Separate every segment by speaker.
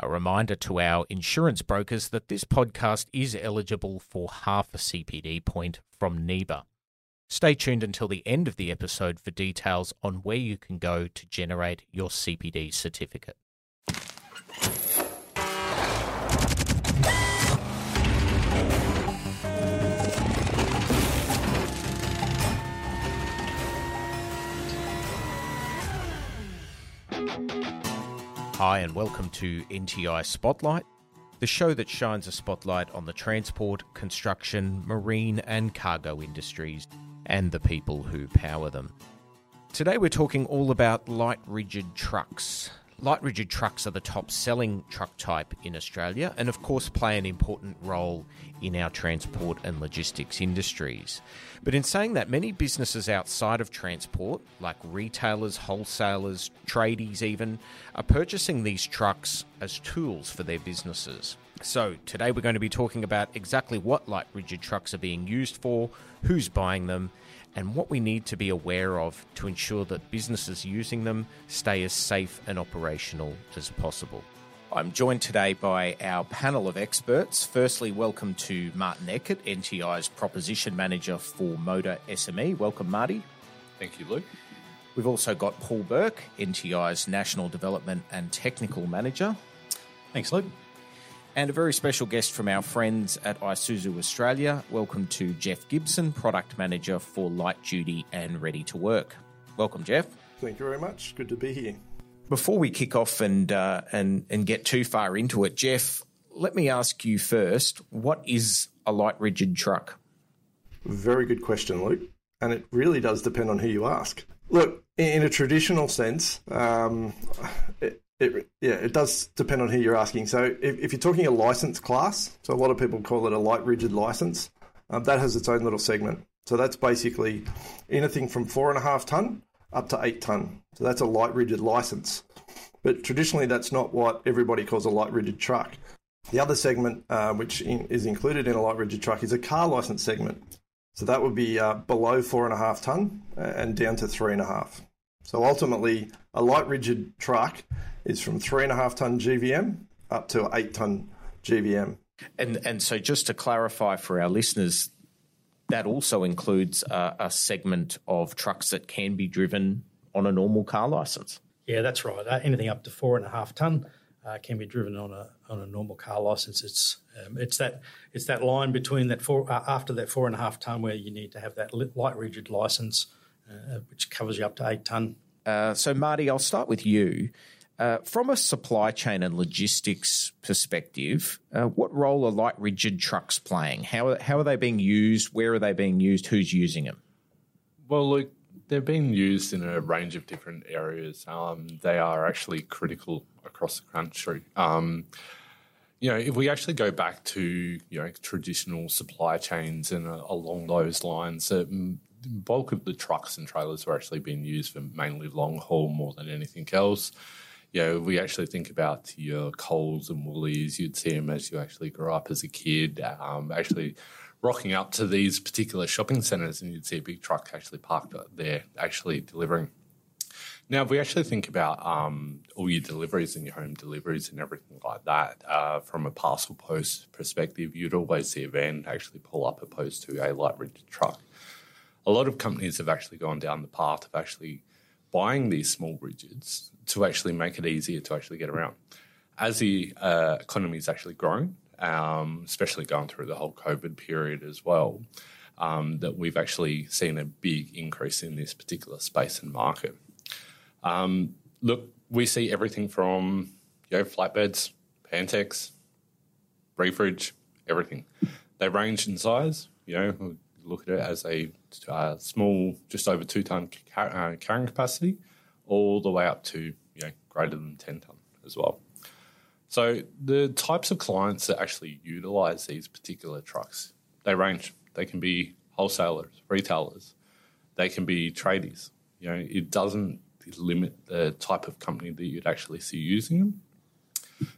Speaker 1: A reminder to our insurance brokers that this podcast is eligible for half a CPD point from NIBA. Stay tuned until the end of the episode for details on where you can go to generate your CPD certificate. Hi, and welcome to NTI Spotlight, the show that shines a spotlight on the transport, construction, marine, and cargo industries and the people who power them. Today, we're talking all about light rigid trucks. Light rigid trucks are the top selling truck type in Australia and, of course, play an important role in our transport and logistics industries. But in saying that, many businesses outside of transport, like retailers, wholesalers, tradies even, are purchasing these trucks as tools for their businesses. So, today we're going to be talking about exactly what light rigid trucks are being used for, who's buying them, and what we need to be aware of to ensure that businesses using them stay as safe and operational as possible. I'm joined today by our panel of experts. Firstly, welcome to Martin Eckert, NTI's Proposition Manager for Motor SME. Welcome, Marty.
Speaker 2: Thank you, Luke.
Speaker 1: We've also got Paul Burke, NTI's National Development and Technical Manager.
Speaker 3: Thanks, Luke.
Speaker 1: And a very special guest from our friends at Isuzu Australia. Welcome to Jeff Gibson, Product Manager for Light Duty and Ready to Work. Welcome, Jeff.
Speaker 4: Thank you very much. Good to be here.
Speaker 1: Before we kick off and uh, and and get too far into it, Jeff, let me ask you first: What is a light rigid truck?
Speaker 4: Very good question, Luke. And it really does depend on who you ask. Look, in a traditional sense, um, it, it, yeah, it does depend on who you're asking. So if, if, you're talking a license class, so a lot of people call it a light rigid license, um, that has its own little segment. So that's basically anything from four and a half ton up to eight ton. So that's a light rigid license. But traditionally, that's not what everybody calls a light rigid truck. The other segment, uh, which in, is included in a light rigid truck, is a car license segment. So that would be uh, below four and a half ton and down to three and a half. So ultimately, a light rigid truck is from three and a half ton GVM up to eight ton GVM.
Speaker 1: And and so just to clarify for our listeners, that also includes a, a segment of trucks that can be driven on a normal car license.
Speaker 3: Yeah, that's right. Uh, anything up to four and a half ton uh, can be driven on a on a normal car license. It's um, it's that it's that line between that four uh, after that four and a half ton where you need to have that light rigid license, uh, which covers you up to eight ton.
Speaker 1: Uh, so, Marty, I'll start with you. Uh, from a supply chain and logistics perspective, uh, what role are light rigid trucks playing? How are, how are they being used? Where are they being used? Who's using them?
Speaker 2: Well, look, they're being used in a range of different areas. Um, they are actually critical across the country. Um, you know, if we actually go back to you know traditional supply chains and uh, along those lines, uh, the bulk of the trucks and trailers are actually being used for mainly long haul more than anything else you know, we actually think about your Coles and Woolies, you'd see them as you actually grew up as a kid, um, actually rocking up to these particular shopping centres and you'd see a big truck actually parked there, actually delivering. Now, if we actually think about um, all your deliveries and your home deliveries and everything like that, uh, from a parcel post perspective, you'd always see a van actually pull up opposed to a light rigid truck. A lot of companies have actually gone down the path of actually buying these small bridges to actually make it easier to actually get around. As the uh, economy is actually growing, um, especially going through the whole COVID period as well, um, that we've actually seen a big increase in this particular space and market. Um, look, we see everything from you know flatbeds, pantechs, refridge, everything. They range in size. You know, look at it as a uh, small, just over two ton car- uh, carrying capacity, all the way up to you know greater than ten ton as well. So the types of clients that actually utilize these particular trucks, they range. They can be wholesalers, retailers, they can be tradies. You know, it doesn't limit the type of company that you'd actually see using them.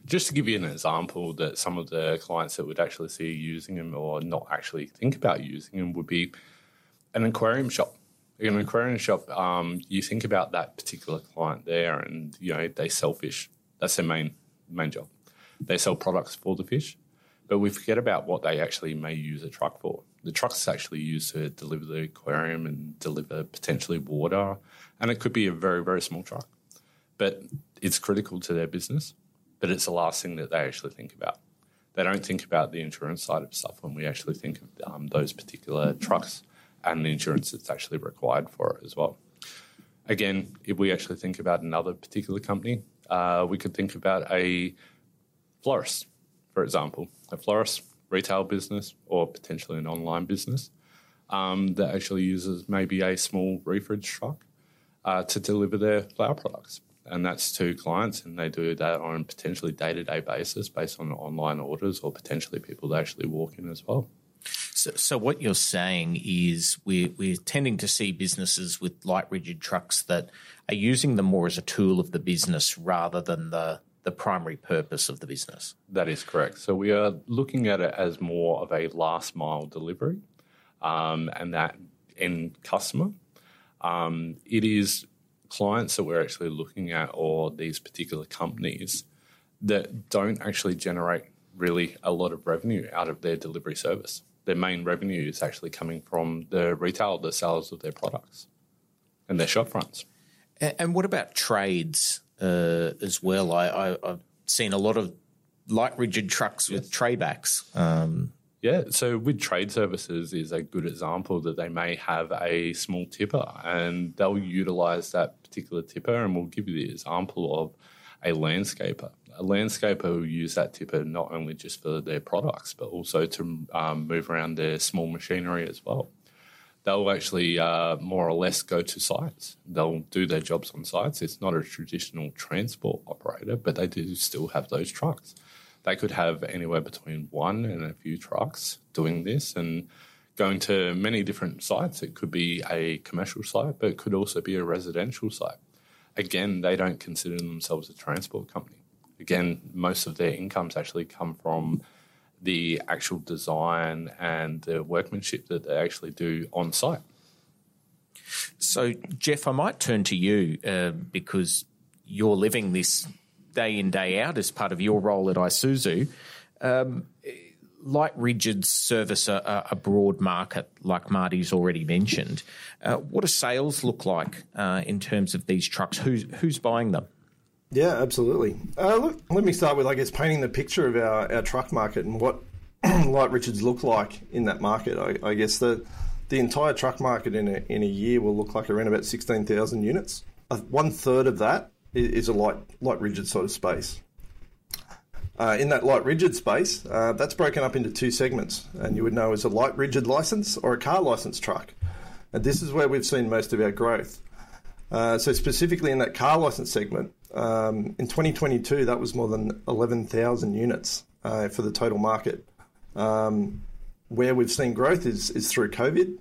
Speaker 2: Just to give you an example, that some of the clients that would actually see using them or not actually think about using them would be an aquarium shop in an aquarium shop, um, you think about that particular client there, and you know they selfish. That's their main main job. they sell products for the fish, but we forget about what they actually may use a truck for. The truck's actually used to deliver the aquarium and deliver potentially water, and it could be a very, very small truck. But it's critical to their business, but it's the last thing that they actually think about. They don't think about the insurance side of stuff when we actually think of um, those particular trucks and the insurance that's actually required for it as well. Again, if we actually think about another particular company, uh, we could think about a florist, for example, a florist retail business or potentially an online business um, that actually uses maybe a small reefage truck uh, to deliver their flower products. And that's to clients, and they do that on a potentially day to day basis based on online orders or potentially people that actually walk in as well.
Speaker 1: So, so what you're saying is we're, we're tending to see businesses with light rigid trucks that are using them more as a tool of the business rather than the the primary purpose of the business.
Speaker 2: That is correct. So we are looking at it as more of a last mile delivery, um, and that end customer. Um, it is clients that we're actually looking at, or these particular companies that don't actually generate really a lot of revenue out of their delivery service. Their main revenue is actually coming from the retail, the sales of their products, and their shop fronts.
Speaker 1: And what about trades? uh, as well. I, have seen a lot of light rigid trucks yes. with tray backs. Um,
Speaker 2: yeah, so with trade services is a good example that they may have a small tipper and they'll utilize that particular tipper. And we'll give you the example of a landscaper. A landscaper will use that tipper not only just for their products, but also to um, move around their small machinery as well they'll actually uh, more or less go to sites. They'll do their jobs on sites. It's not a traditional transport operator, but they do still have those trucks. They could have anywhere between one and a few trucks doing this and going to many different sites. It could be a commercial site, but it could also be a residential site. Again, they don't consider themselves a transport company. Again, most of their incomes actually come from the actual design and the workmanship that they actually do on site.
Speaker 1: So, Jeff, I might turn to you uh, because you're living this day in, day out as part of your role at Isuzu. Um, light rigids service a, a, broad market, like Marty's already mentioned. Uh, what do sales look like uh, in terms of these trucks? Who's, who's buying them?
Speaker 4: Yeah, absolutely. Uh, look, let me start with, I guess, painting the picture of our, our truck market and what light rigids look like in that market. I, I, guess the the entire truck market in a, in a year will look like around about 16,000 units. Uh, one third of that is a light, light rigid sort of space. Uh, in that light rigid space, uh, that's broken up into two segments, and you would know as a light rigid license or a car license truck. And this is where we've seen most of our growth. Uh, so specifically in that car license segment, um, in 2022, that was more than 11,000 units uh, for the total market. Um, where we've seen growth is, is through COVID.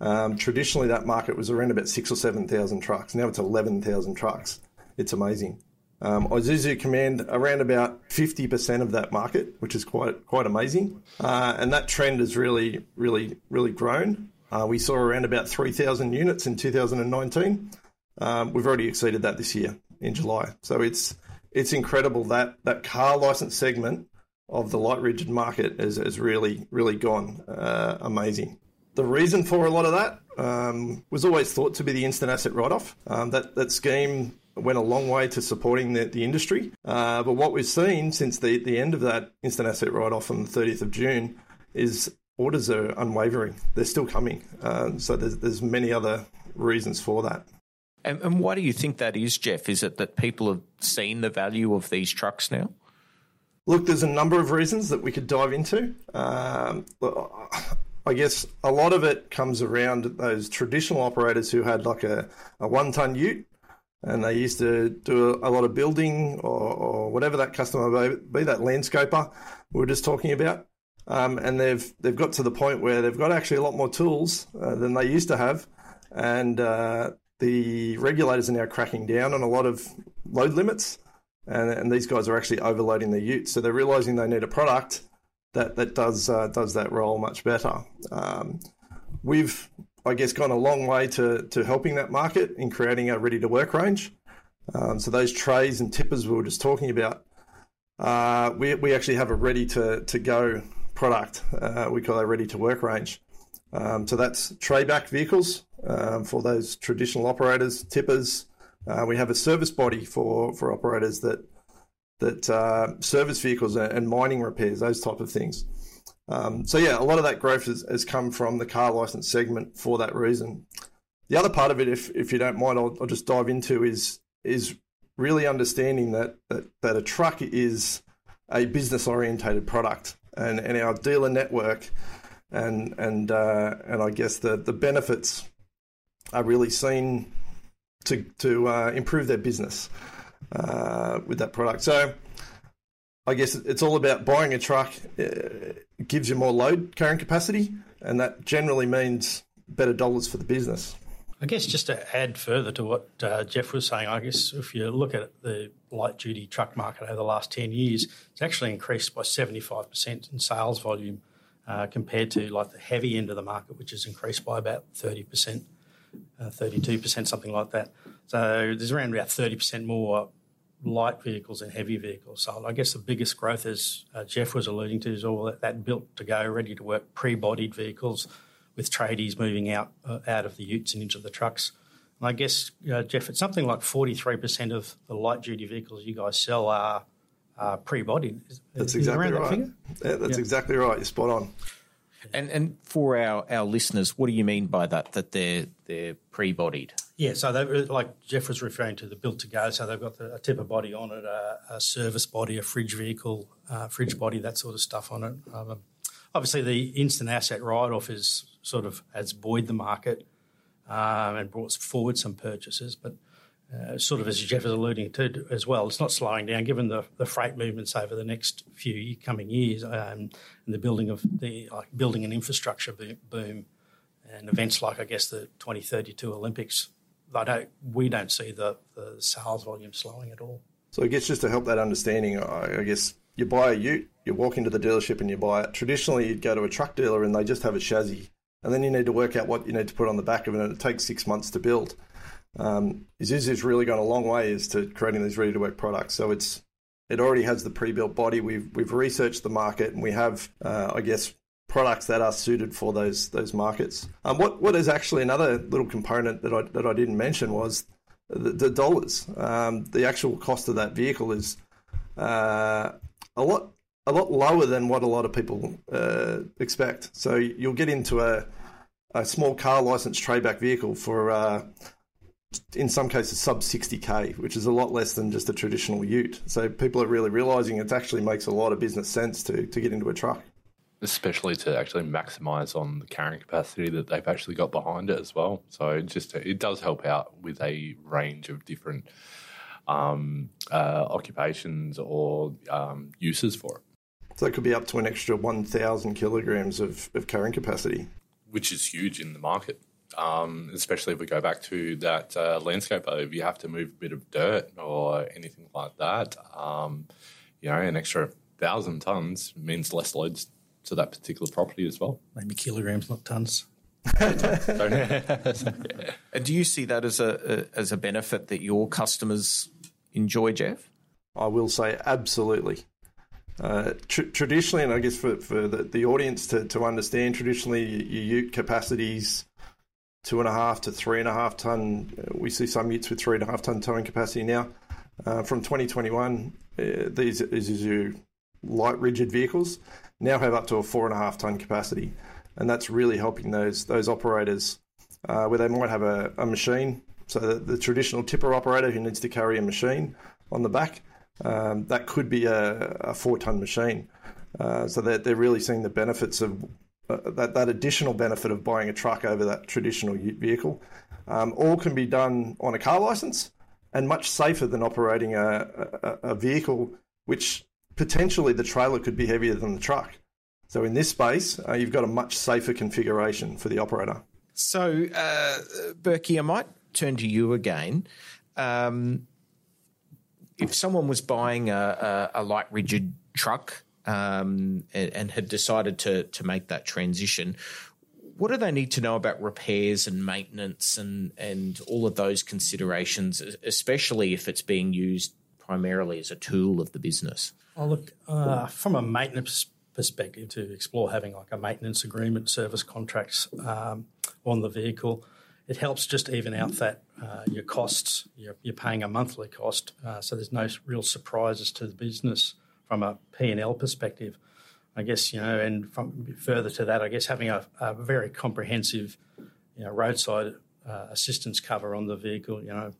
Speaker 4: Um, traditionally, that market was around about six or 7,000 trucks. Now it's 11,000 trucks. It's amazing. Um, Isuzu command around about 50% of that market, which is quite quite amazing. Uh, and that trend has really, really, really grown. Uh, we saw around about 3,000 units in 2019. Um, we've already exceeded that this year in July. So it's it's incredible that that car license segment of the light rigid market has, has really really gone uh, amazing. The reason for a lot of that um, was always thought to be the instant asset write off. Um, that that scheme went a long way to supporting the, the industry. Uh, but what we've seen since the, the end of that instant asset write off on the 30th of June is orders are unwavering. They're still coming. Uh, so there's, there's many other reasons for that.
Speaker 1: And, and why do you think that is, Jeff? Is it that people have seen the value of these trucks now?
Speaker 4: Look, there's a number of reasons that we could dive into. Um, I guess a lot of it comes around those traditional operators who had like a, a one ton ute and they used to do a, lot of building or, or, whatever that customer may be, that landscaper we were just talking about. Um, and they've they've got to the point where they've got actually a lot more tools uh, than they used to have, and uh, the regulators are now cracking down on a lot of load limits, and, and these guys are actually overloading their utes. So they're realizing they need a product that that does uh, does that role much better. Um, we've, I guess, gone a long way to to helping that market in creating a ready to work range. Um, so those trays and tippers we were just talking about, uh, we, we actually have a ready to, to go product. Uh, we call that ready to work range. Um, so that's tray back vehicles um, for those traditional operators, tippers. Uh, we have a service body for, for operators that that uh, service vehicles and mining repairs, those type of things. Um, so yeah, a lot of that growth has, has, come from the car license segment for that reason. The other part of it, if if you don't mind, I'll, I'll just dive into is is really understanding that that, that a truck is a business orientated product, and, and our dealer network and and uh, and I guess the the benefits are really seen to to uh, improve their business uh, with that product. So I guess it's all about buying a truck uh, gives you more load carrying capacity, and that generally means better dollars for the business.
Speaker 3: I guess just to add further to what uh, Jeff was saying, I guess if you look at the light duty truck market over the last 10 years, it's actually increased by 75% in sales volume uh, compared to like the heavy end of the market, which has increased by about 30%, uh, 32%, something like that. So there's around about 30% more light vehicles and heavy vehicles sold. I guess the biggest growth, as uh, Jeff was alluding to, is all that, that built to go, ready to work, pre-bodied vehicles with tradies moving out uh, out of the utes and into the trucks. And I guess, uh, Jeff, it's something like 43% of the light duty vehicles you guys sell are uh, pre-bodied.
Speaker 4: That's exactly right. That yeah, that's yeah. exactly right. You're spot on.
Speaker 1: And and for our, our listeners, what do you mean by that? That they're they're pre-bodied?
Speaker 3: Yeah, so they like Jeff was referring to the built to go. So they've got the, a tipper body on it, a, a service body, a fridge vehicle, uh, fridge body, that sort of stuff on it. Um, obviously, the instant asset write off is sort of has buoyed the market um, and brought forward some purchases, but uh, sort of as Jeff is alluding to as well, it's not slowing down given the, the freight movements over the next few coming years um, and the building of the like building an infrastructure boom and events like I guess the 2032 Olympics. I don't, we don't see the, the sales volume slowing at all.
Speaker 4: So I guess just to help that understanding, I guess you buy a ute, you walk into the dealership and you buy it. Traditionally, you'd go to a truck dealer and they just have a chassis, and then you need to work out what you need to put on the back of it, and it takes six months to build um, Isuzu's really gone a long way as to creating these ready to work products. So it's it already has the pre-built body. We've we've researched the market and we have, uh, I guess, products that are suited for those those markets. Um, what what is actually another little component that I that I didn't mention was the, the dollars. Um, the actual cost of that vehicle is uh, a lot a lot lower than what a lot of people uh, expect. So you'll get into a a small car license tray-back vehicle for uh, in some cases sub 60k, which is a lot less than just a traditional ute. So people are really realizing it actually makes a lot of business sense to, to get into a truck.
Speaker 2: Especially to actually maximize on the carrying capacity that they've actually got behind it as well. So it just it does help out with a range of different um, uh, occupations or um, uses for it.
Speaker 4: So it could be up to an extra 1,000 kilograms of, of carrying capacity.
Speaker 2: Which is huge in the market um, especially if we go back to that uh, landscape. If you have to move a bit of dirt or anything like that, um, you know, an extra thousand tons means less loads to that particular property as well.
Speaker 3: Maybe kilograms, not tons.
Speaker 1: and do you see that as a, a, as a benefit that your customers enjoy, Jeff?
Speaker 4: I will say absolutely. Uh, tr- traditionally, and I guess for, for the, the audience to, to understand, traditionally your ute capacities two and a half to three and a half ton. Uh, we see some utes with three and a half ton towing capacity now. Uh, from 2021, uh, these Isuzu light rigid vehicles now have up to a four and a half ton capacity, and that's really helping those those operators uh, where they might have a, a machine. So the, the, traditional tipper operator who needs to carry a machine on the back, um, that could be a, a four ton machine. Uh, so they're, they're really seeing the benefits of uh, that, that additional benefit of buying a truck over that traditional vehicle. Um, all can be done on a car license and much safer than operating a, a, a, vehicle which potentially the trailer could be heavier than the truck. So in this space, uh, you've got a much safer configuration for the operator.
Speaker 1: So, uh, Burkey, I might turn to you again. Um, if someone was buying a, a, a light rigid truck um, and, and, had decided to to make that transition. What do they need to know about repairs and maintenance and and all of those considerations, especially if it's being used primarily as a tool of the business?
Speaker 3: Oh, look, uh, from a maintenance perspective, to explore having like a maintenance agreement, service contracts um, on the vehicle, it helps just even out that uh, your costs. You're, you're, paying a monthly cost, uh, so there's no real surprises to the business from a P&L perspective. I guess you know, and from further to that, I guess having a, a very comprehensive, you know, roadside uh, assistance cover on the vehicle. You know,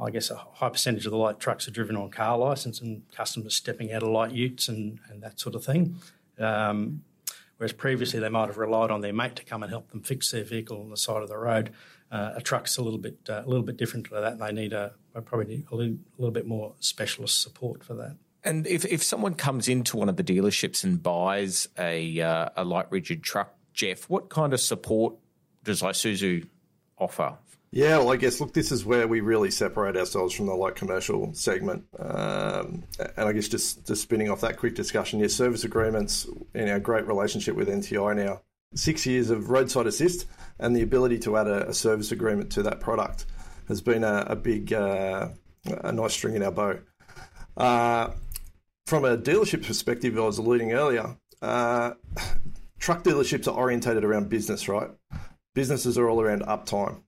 Speaker 3: I guess a high percentage of the light trucks are driven on car license, and customers stepping out of light utes and, and that sort of thing. Um, whereas previously they might have relied on their mate to come and help them fix their vehicle on the side of the road. Uh, a truck's a little bit uh, a little bit different to that, they need a probably need a little, a little bit more specialist support for that.
Speaker 1: And if, if someone comes into one of the dealerships and buys a uh, a light rigid truck, Jeff, what kind of support does Isuzu offer?
Speaker 4: Yeah, well, I guess look, this is where we really separate ourselves from the light commercial segment. Um, and I guess just just spinning off that quick discussion, your service agreements in our great relationship with NTI now, six years of roadside assist, and the ability to add a, a service agreement to that product has been a, a big, uh, a nice string in our bow. Uh, from a dealership perspective, I was alluding earlier, uh, truck dealerships are orientated around business, right? Businesses are all around uptime.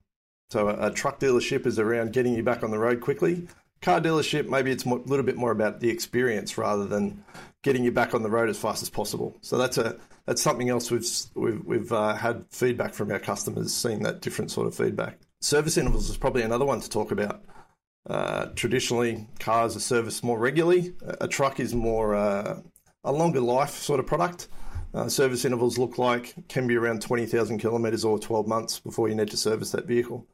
Speaker 4: So a, a truck dealership is around getting you back on the road quickly. Car dealership, maybe it's a little bit more about the experience rather than getting you back on the road as fast as possible. So that's a that's something else we've we've, we've uh, had feedback from our customers, seeing that different sort of feedback. Service intervals is probably another one to talk about. Uh, traditionally, cars are serviced more regularly. A truck is more uh, a longer life sort of product. Uh, service intervals look like can be around 20,000 kilometres or 12 months before you need to service that vehicle.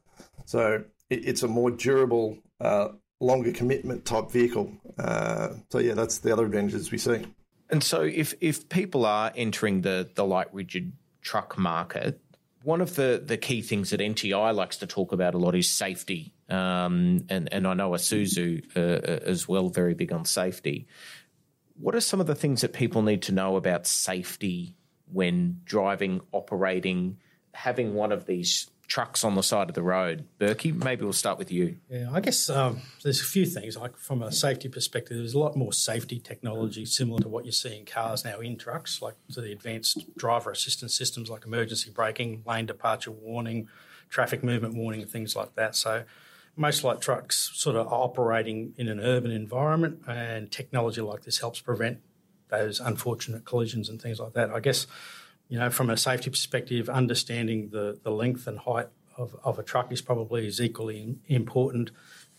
Speaker 4: So it, it's a more durable, uh, longer commitment type vehicle. Uh, so yeah, that's the other advantages we see.
Speaker 1: And so if if people are entering the the light rigid truck market, one of the, the key things that NTI likes to talk about a lot is safety. Um, and, and I know Isuzu uh, uh, as well, very big on safety. What are some of the things that people need to know about safety when driving, operating, having one of these trucks on the side of the road. Burkey, maybe we'll start with you.
Speaker 3: Yeah, I guess um, there's a few things. Like from a safety perspective, there's a lot more safety technology similar to what you see in cars now in trucks, like to the advanced driver assistance systems like emergency braking, lane departure warning, traffic movement warning, and things like that. So most light trucks sort of operating in an urban environment, and technology like this helps prevent those unfortunate collisions and things like that. I guess you know, from a safety perspective, understanding the, the length and height of, of a truck is probably as equally important.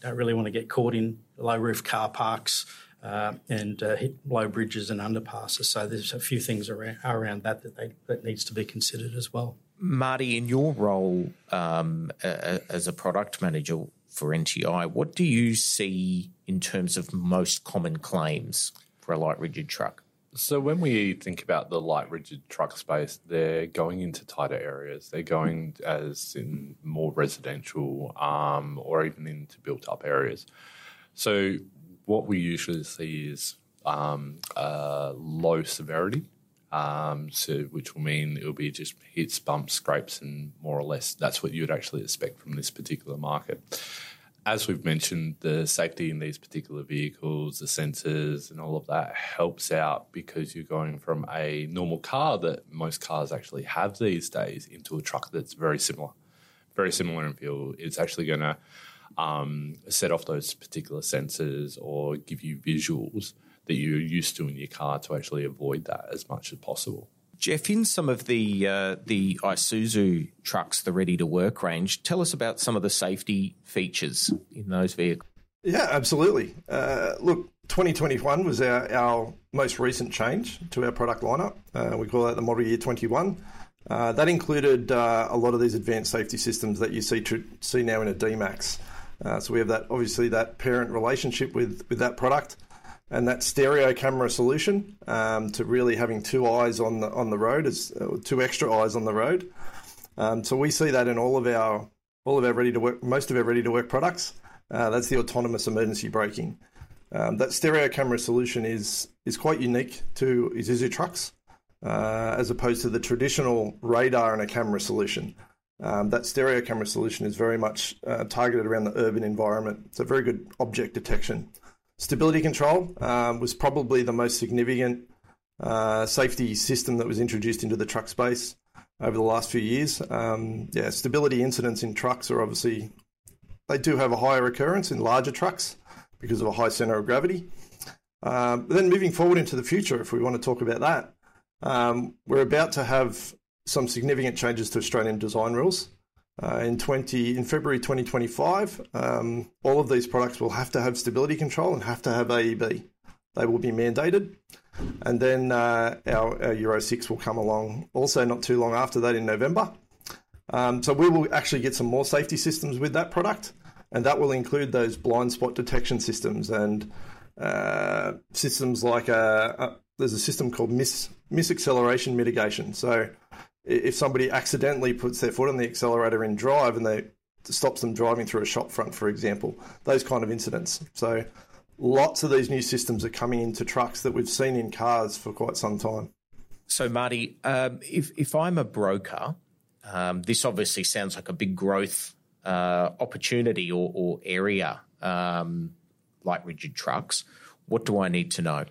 Speaker 3: Don't really want to get caught in low roof car parks uh, and uh, hit low bridges and underpasses. So there's a few things around, around that that, they, that needs to be considered as well.
Speaker 1: Marty, in your role um, as a product manager for NTI, what do you see in terms of most common claims for a light rigid truck?
Speaker 2: So when we think about the light rigid truck space, they're going into tighter areas. They're going as in more residential um, or even into built up areas. So what we usually see is um, uh, low severity, um, so which will mean it'll be just hits, bumps, scrapes, and more or less that's what you'd actually expect from this particular market as we've mentioned, the safety in these particular vehicles, the sensors, and all of that helps out because you're going from a normal car that most cars actually have these days into a truck that's very similar, very similar in feel. It's actually going to um, set off those particular sensors or give you visuals that you're used to in your car to actually avoid that as much as possible.
Speaker 1: Jeff, in some of the uh, the Isuzu trucks, the ready to work range, tell us about some of the safety features in those vehicles.
Speaker 4: Yeah, absolutely. Uh, look, 2021 was our, our most recent change to our product lineup. Uh, we call that the model year 21. Uh, that included uh, a lot of these advanced safety systems that you see tr- see now in a D-Max. Uh, so we have that obviously that parent relationship with with that product and that stereo camera solution um, to really having two eyes on the on the road is uh, two extra eyes on the road. Um, so we see that in all of our all of our ready to work most of our ready to work products. Uh, that's the autonomous emergency braking. Um, that stereo camera solution is is quite unique to Isuzu trucks, uh, as opposed to the traditional radar and a camera solution. Um, that stereo camera solution is very much uh, targeted around the urban environment. It's a very good object detection. Stability control um, was probably the most significant uh, safety system that was introduced into the truck space over the last few years. Um, yeah, stability incidents in trucks are obviously they do have a higher occurrence in larger trucks because of a high center of gravity. Uh, then moving forward into the future, if we want to talk about that, um, we're about to have some significant changes to Australian design rules. Uh, in 20 in February 2025, um, all of these products will have to have stability control and have to have AEB. They will be mandated, and then uh, our, our, Euro 6 will come along. Also, not too long after that in November. Um, so we will actually get some more safety systems with that product, and that will include those blind spot detection systems and uh, systems like a, a, there's a system called mis misacceleration mitigation. So if somebody accidentally puts their foot on the accelerator in drive and they stops them driving through a shop front, for example, those kind of incidents. So lots of these new systems are coming into trucks that we've seen in cars for quite some time.
Speaker 1: So, Marty, um, if if I'm a broker, um, this obviously sounds like a big growth uh, opportunity or, or area, um, like rigid trucks. What do I need to know?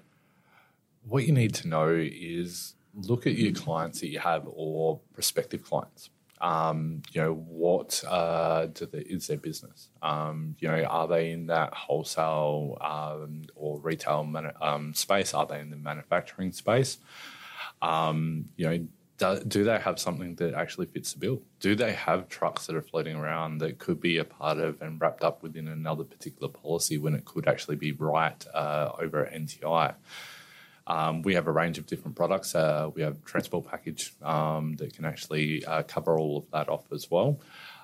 Speaker 2: What you need to know is look at your clients that you have or prospective clients. Um, you know, what uh, is their business? Um, you know, are they in that wholesale um, or retail man- um, space? Are they in the manufacturing space? Um, you know, do, do, they have something that actually fits the bill? Do they have trucks that are floating around that could be a part of and wrapped up within another particular policy when it could actually be right uh, over NTI? Um, we have a range of different products. Uh, we have transport package um, that can actually uh, cover all of that off as well.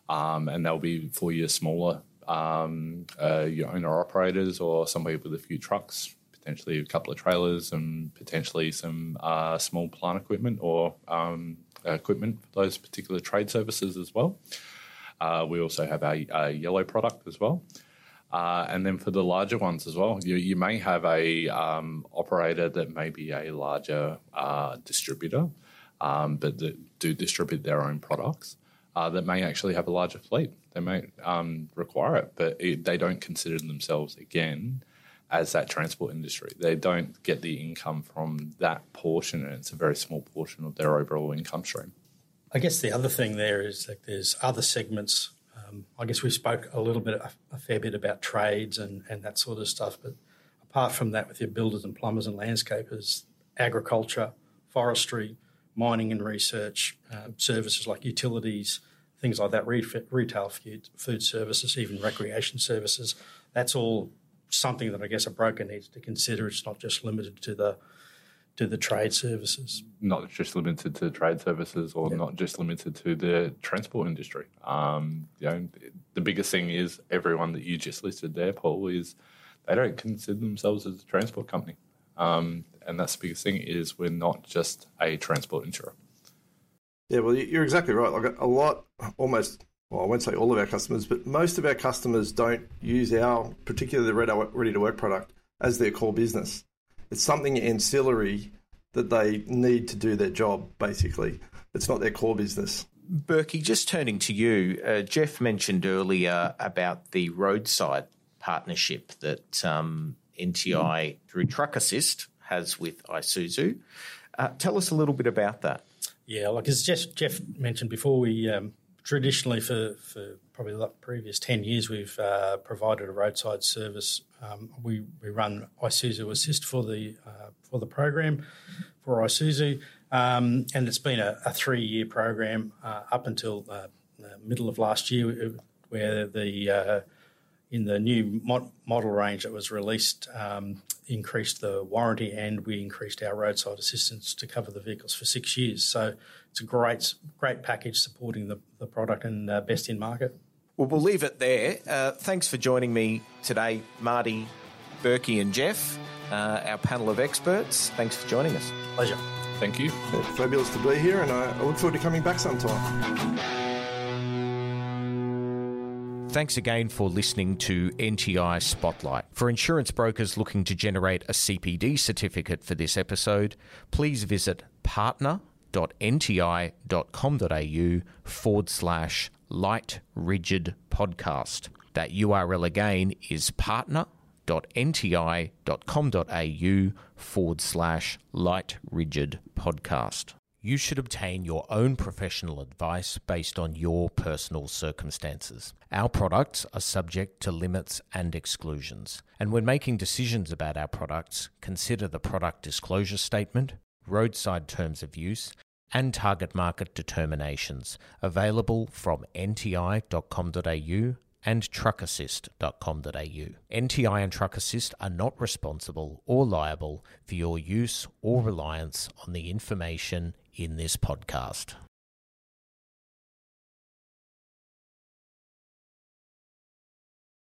Speaker 2: Um, and they'll be for your smaller um, uh, your owner operators or somebody with a few trucks, potentially a couple of trailers, and potentially some uh, small plant equipment or um, equipment for those particular trade services as well. Uh, we also have our, our yellow product as well. Uh, and then for the larger ones as well, you, you may have a um, operator that may be a larger uh, distributor, um, but that do distribute their own products. Uh, that may actually have a larger fleet. They may um, require it, but it, they don't consider themselves again as that transport industry. They don't get the income from that portion, and it's a very small portion of their overall income stream.
Speaker 3: I guess the other thing there is that there's other segments um, I guess we spoke a little bit, a, a, fair bit about trades and, and that sort of stuff. But apart from that, with your builders and plumbers and landscapers, agriculture, forestry, mining and research, uh, services like utilities, things like that, retail food, food services, even recreation services, that's all something that I guess a broker needs to consider. It's not just limited to the to the trade services.
Speaker 2: Not just limited to trade services or not just limited to the transport industry. Um, you know, the biggest thing is everyone that you just listed there, Paul, is they don't consider themselves as a transport company. Um, and that's the biggest thing is we're not just a transport insurer.
Speaker 4: Yeah, well, you're exactly right. Like a lot, almost, well, I won't say all of our customers, but most of our customers don't use our, particularly the ready to work product, as their core business. It's something ancillary that they need to do their job, basically. It's not their core business.
Speaker 1: Burkey, just turning to you, uh, Jeff mentioned earlier about the roadside partnership that um, NTI through Truck Assist has with Isuzu. Uh, tell us a little bit about that.
Speaker 3: Yeah, like as Jeff, Jeff mentioned before, we um, traditionally for, for probably the previous 10 years, we've uh, provided a roadside service. Um, we, we run Isuzu Assist for the, uh, for the program for Isuzu, um, and it's been a, a three year program uh, up until uh, the middle of last year, where the uh, in the new mod- model range that was released, um, increased the warranty and we increased our roadside assistance to cover the vehicles for six years. So it's a great, great package supporting the, the product and uh, best in market.
Speaker 1: Well, we'll leave it there. Uh, thanks for joining me today, Marty, Burkey, and Jeff, uh, our panel of experts. Thanks for joining us.
Speaker 3: Pleasure.
Speaker 2: Thank you.
Speaker 4: Yeah, fabulous to be here, and I, I look forward to coming back sometime.
Speaker 1: Thanks again for listening to NTI Spotlight. For insurance brokers looking to generate a CPD certificate for this episode, please visit partner.nti.com.au forward slash light rigid podcast. That URL again is partner.nti.com.au forward slash light rigid podcast. You should obtain your own professional advice based on your personal circumstances. Our products are subject to limits and exclusions, and when making decisions about our products, consider the product disclosure statement, roadside terms of use, and target market determinations available from nti.com.au and truckassist.com.au. NTI and Truck Assist are not responsible or liable for your use or reliance on the information in this podcast.